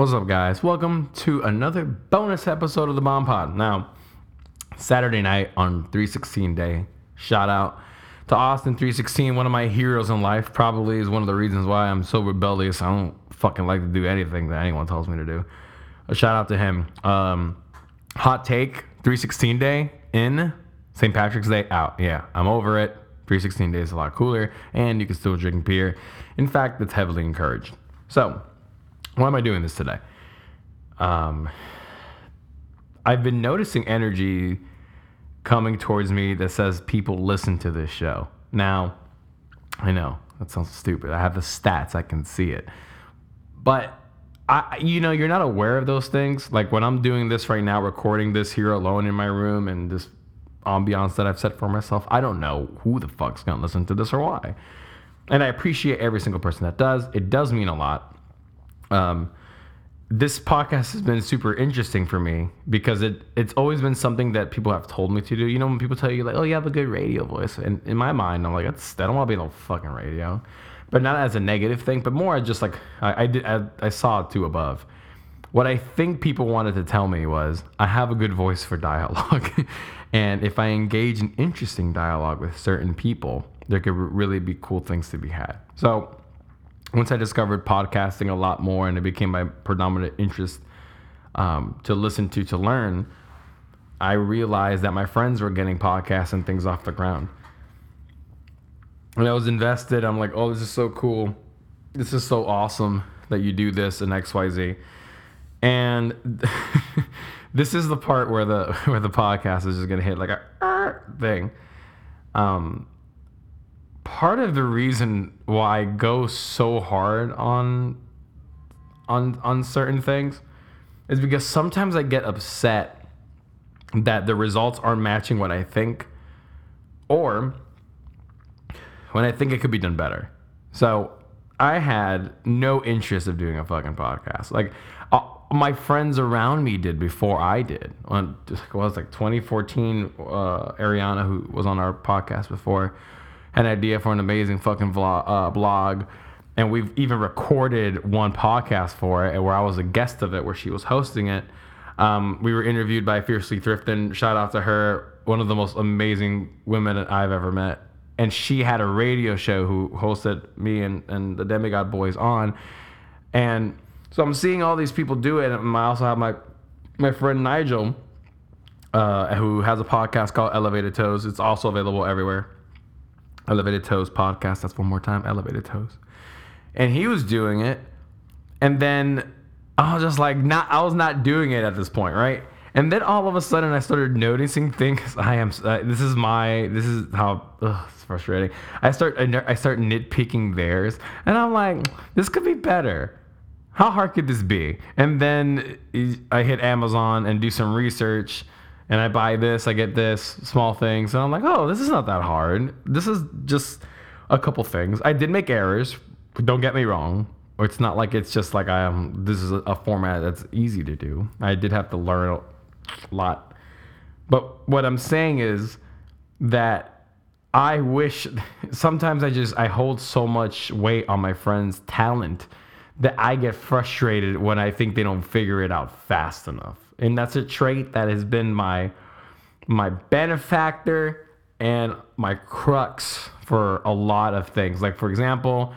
What's up, guys? Welcome to another bonus episode of the Bomb Pod. Now, Saturday night on 316 Day, shout out to Austin 316, one of my heroes in life. Probably is one of the reasons why I'm so rebellious. I don't fucking like to do anything that anyone tells me to do. A shout out to him. Um, hot take 316 Day in St. Patrick's Day out. Yeah, I'm over it. 316 day is a lot cooler, and you can still drink beer. In fact, it's heavily encouraged. So, why am I doing this today? Um, I've been noticing energy coming towards me that says people listen to this show. Now, I know that sounds stupid. I have the stats, I can see it. But I, you know, you're not aware of those things. Like when I'm doing this right now, recording this here alone in my room and this ambiance that I've set for myself, I don't know who the fuck's gonna listen to this or why. And I appreciate every single person that does. It does mean a lot. Um, this podcast has been super interesting for me because it it's always been something that people have told me to do. You know, when people tell you like, "Oh, you have a good radio voice," and in my mind, I'm like, "That's I don't want to be on fucking radio," but not as a negative thing, but more just like I, I did I, I saw it too above. What I think people wanted to tell me was I have a good voice for dialogue, and if I engage in interesting dialogue with certain people, there could really be cool things to be had. So once I discovered podcasting a lot more and it became my predominant interest um, to listen to, to learn, I realized that my friends were getting podcasts and things off the ground. And I was invested. I'm like, oh, this is so cool. This is so awesome that you do this and XYZ. And this is the part where the where the podcast is just gonna hit like a thing. Um, part of the reason why I go so hard on on on certain things is because sometimes I get upset that the results aren't matching what I think or when I think it could be done better. So I had no interest of doing a fucking podcast. Like uh, my friends around me did before I did. On what was like 2014, uh, Ariana, who was on our podcast before, an idea for an amazing fucking vlog, uh, blog. And we've even recorded one podcast for it where I was a guest of it, where she was hosting it. Um, we were interviewed by Fiercely Thrifting. Shout out to her, one of the most amazing women I've ever met. And she had a radio show who hosted me and, and the Demigod Boys on. And so I'm seeing all these people do it. And I also have my, my friend Nigel, uh, who has a podcast called Elevated Toes. It's also available everywhere. Elevated Toes podcast. That's one more time. Elevated Toes. And he was doing it. And then I was just like, not, I was not doing it at this point, right? And then all of a sudden I started noticing things. I am, uh, this is my, this is how, ugh, it's frustrating. I start, I start nitpicking theirs. And I'm like, this could be better. How hard could this be? And then I hit Amazon and do some research and I buy this, I get this, small things, and I'm like, oh, this is not that hard. This is just a couple things. I did make errors. Don't get me wrong. It's not like it's just like I am. This is a format that's easy to do. I did have to learn a lot, but what I'm saying is that I wish. Sometimes I just I hold so much weight on my friends' talent that I get frustrated when I think they don't figure it out fast enough and that's a trait that has been my my benefactor and my crux for a lot of things. Like for example,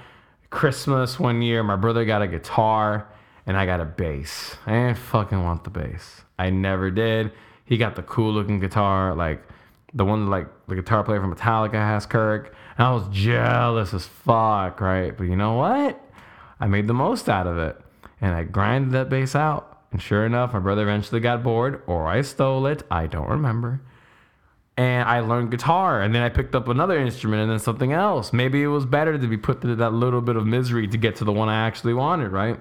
Christmas one year, my brother got a guitar and I got a bass. I didn't fucking want the bass. I never did. He got the cool looking guitar, like the one like the guitar player from Metallica has Kirk. And I was jealous as fuck, right? But you know what? I made the most out of it. And I grinded that bass out and sure enough, my brother eventually got bored, or I stole it. I don't remember. And I learned guitar, and then I picked up another instrument and then something else. Maybe it was better to be put through that little bit of misery to get to the one I actually wanted, right?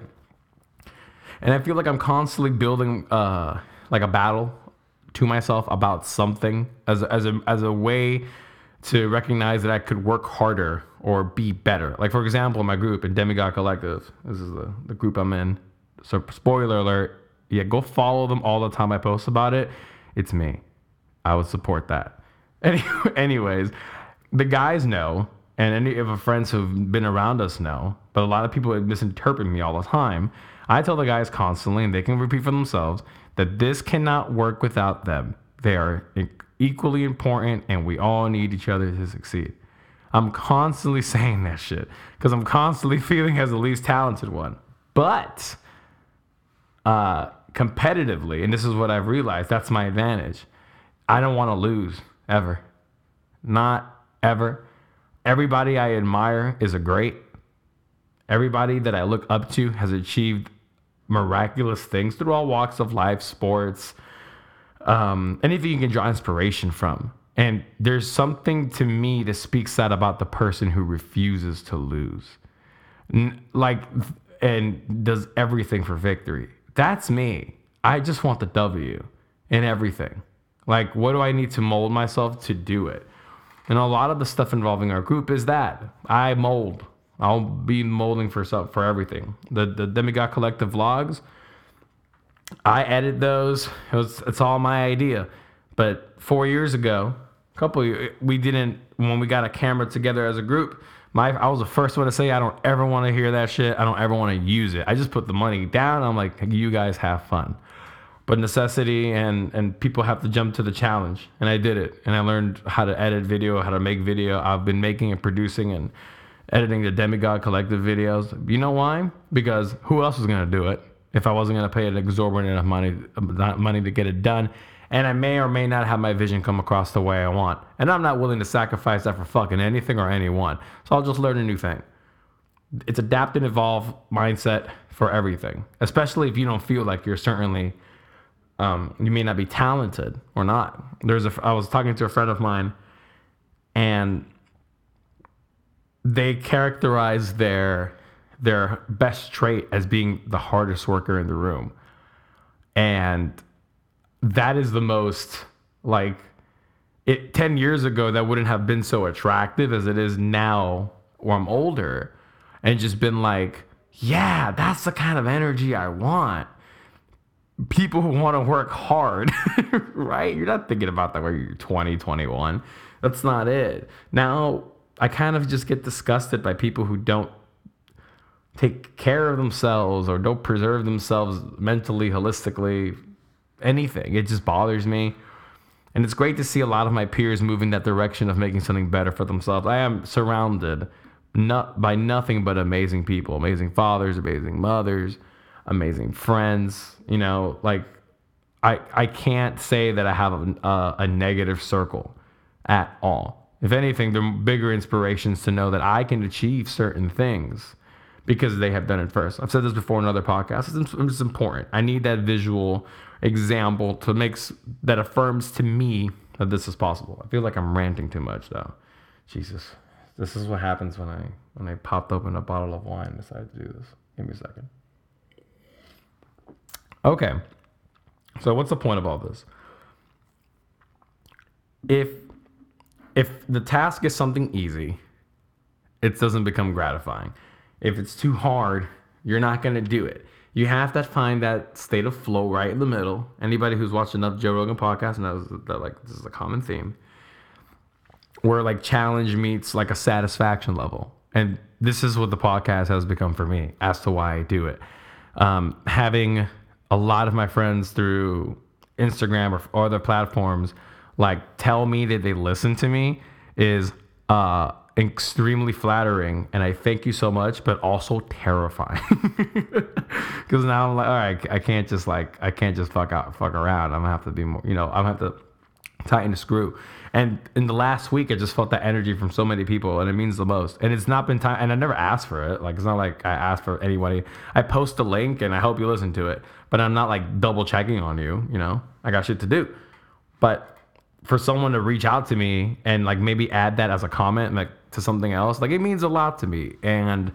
And I feel like I'm constantly building uh, like a battle to myself about something as a, as a as a way to recognize that I could work harder or be better. Like for example, my group in Demigod Collective. This is the, the group I'm in. So spoiler alert, yeah, go follow them all the time I post about it. It's me. I would support that. Any, anyways, the guys know and any of our friends who've been around us know, but a lot of people misinterpret me all the time. I tell the guys constantly, and they can repeat for themselves, that this cannot work without them. They are equally important, and we all need each other to succeed. I'm constantly saying that shit because I'm constantly feeling as the least talented one. But uh, competitively, and this is what I've realized, that's my advantage. I don't want to lose ever. Not ever. Everybody I admire is a great. Everybody that I look up to has achieved miraculous things through all walks of life, sports, um, anything you can draw inspiration from. And there's something to me that speaks that about the person who refuses to lose. Like, and does everything for victory. That's me. I just want the W in everything. Like, what do I need to mold myself to do it? And a lot of the stuff involving our group is that I mold. I'll be molding for for everything. The the Demigod Collective vlogs, I edit those. It was it's all my idea. But four years ago, a couple we didn't when we got a camera together as a group. My I was the first one to say I don't ever want to hear that shit. I don't ever want to use it. I just put the money down. I'm like, you guys have fun. But necessity and and people have to jump to the challenge. And i did it. And i learned how to edit video how to make video. I've been making and producing and editing the demigod collective videos. You know why? Because who else was to do it if i wasn't to pay an exorbitant enough money uh, money to get it done and i may or may not have my vision come across the way i want. And i'm not willing to sacrifice that for fucking anything or anyone. So i'll just learn a new thing. It's adapt and evolve mindset for everything. Especially if you don't feel like you're certainly um, you may not be talented or not. There's a I was talking to a friend of mine, and they characterize their their best trait as being the hardest worker in the room, and that is the most like it 10 years ago that wouldn't have been so attractive as it is now where I'm older and just been like yeah that's the kind of energy I want people who want to work hard, right? You're not thinking about that when you're 20, 21. That's not it. Now, I kind of just get disgusted by people who don't take care of themselves or don't preserve themselves mentally, holistically, anything. It just bothers me. And it's great to see a lot of my peers moving that direction of making something better for themselves. I am surrounded not by nothing but amazing people, amazing fathers, amazing mothers, amazing friends. You know, like I I can't say that I have a, a, a negative circle at all. If anything, they're bigger inspirations to know that I can achieve certain things because they have done it first. I've said this before in other podcasts. It's, it's important. I need that visual example to make that affirms to me that this is possible. I feel like I'm ranting too much though. Jesus, this is what happens when I when I popped open a bottle of wine and decided to do this. Give me a second. Okay. So what's the point of all this? If if the task is something easy, it doesn't become gratifying. If it's too hard, you're not going to do it. You have to find that state of flow right in the middle. Anybody who's watched enough Joe Rogan podcasts knows that like this is a common theme. Where like challenge meets like a satisfaction level. And this is what the podcast has become for me as to why I do it. Um, having a lot of my friends through Instagram or, or other platforms like tell me that they listen to me is uh, extremely flattering and I thank you so much, but also terrifying. Cause now I'm like, all right, I can't just like I can't just fuck out fuck around. I'm gonna have to be more you know, I'm gonna have to tighten the screw. And in the last week, I just felt that energy from so many people, and it means the most. And it's not been time, and I never asked for it. Like it's not like I asked for anybody. I post a link, and I hope you listen to it. But I'm not like double checking on you. You know, I got shit to do. But for someone to reach out to me and like maybe add that as a comment, like to something else, like it means a lot to me. And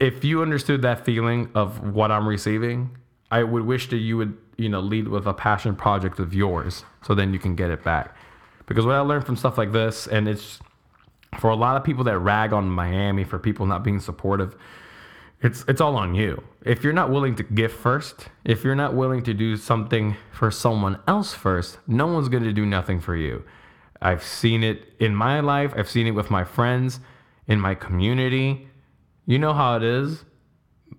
if you understood that feeling of what I'm receiving, I would wish that you would, you know, lead with a passion project of yours, so then you can get it back. Because what I learned from stuff like this, and it's for a lot of people that rag on Miami for people not being supportive, it's it's all on you. If you're not willing to give first, if you're not willing to do something for someone else first, no one's going to do nothing for you. I've seen it in my life. I've seen it with my friends, in my community. You know how it is.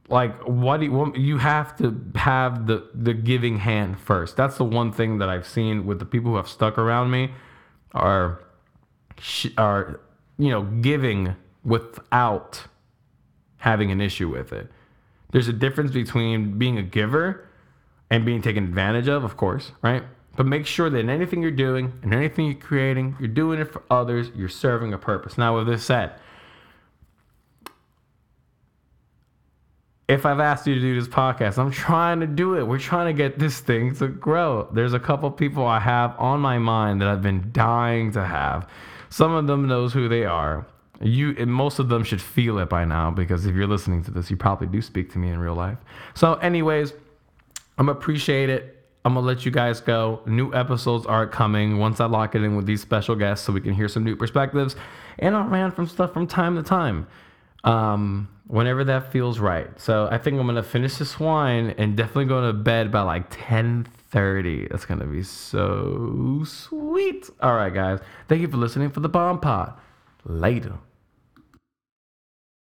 Like, what do you, you have to have the the giving hand first. That's the one thing that I've seen with the people who have stuck around me, are are you know giving without having an issue with it. There's a difference between being a giver and being taken advantage of, of course, right? But make sure that in anything you're doing and anything you're creating, you're doing it for others, you're serving a purpose. Now, with this said, if I've asked you to do this podcast, I'm trying to do it. We're trying to get this thing to grow. There's a couple people I have on my mind that I've been dying to have. Some of them knows who they are. You most of them should feel it by now because if you're listening to this, you probably do speak to me in real life. So, anyways, I'm appreciate it. I'm gonna let you guys go. New episodes are coming once I lock it in with these special guests, so we can hear some new perspectives. And I'll rant from stuff from time to time, um, whenever that feels right. So I think I'm gonna finish this wine and definitely go to bed by like 10:30. That's gonna be so sweet. All right, guys. Thank you for listening for the Bomb Pod. Later.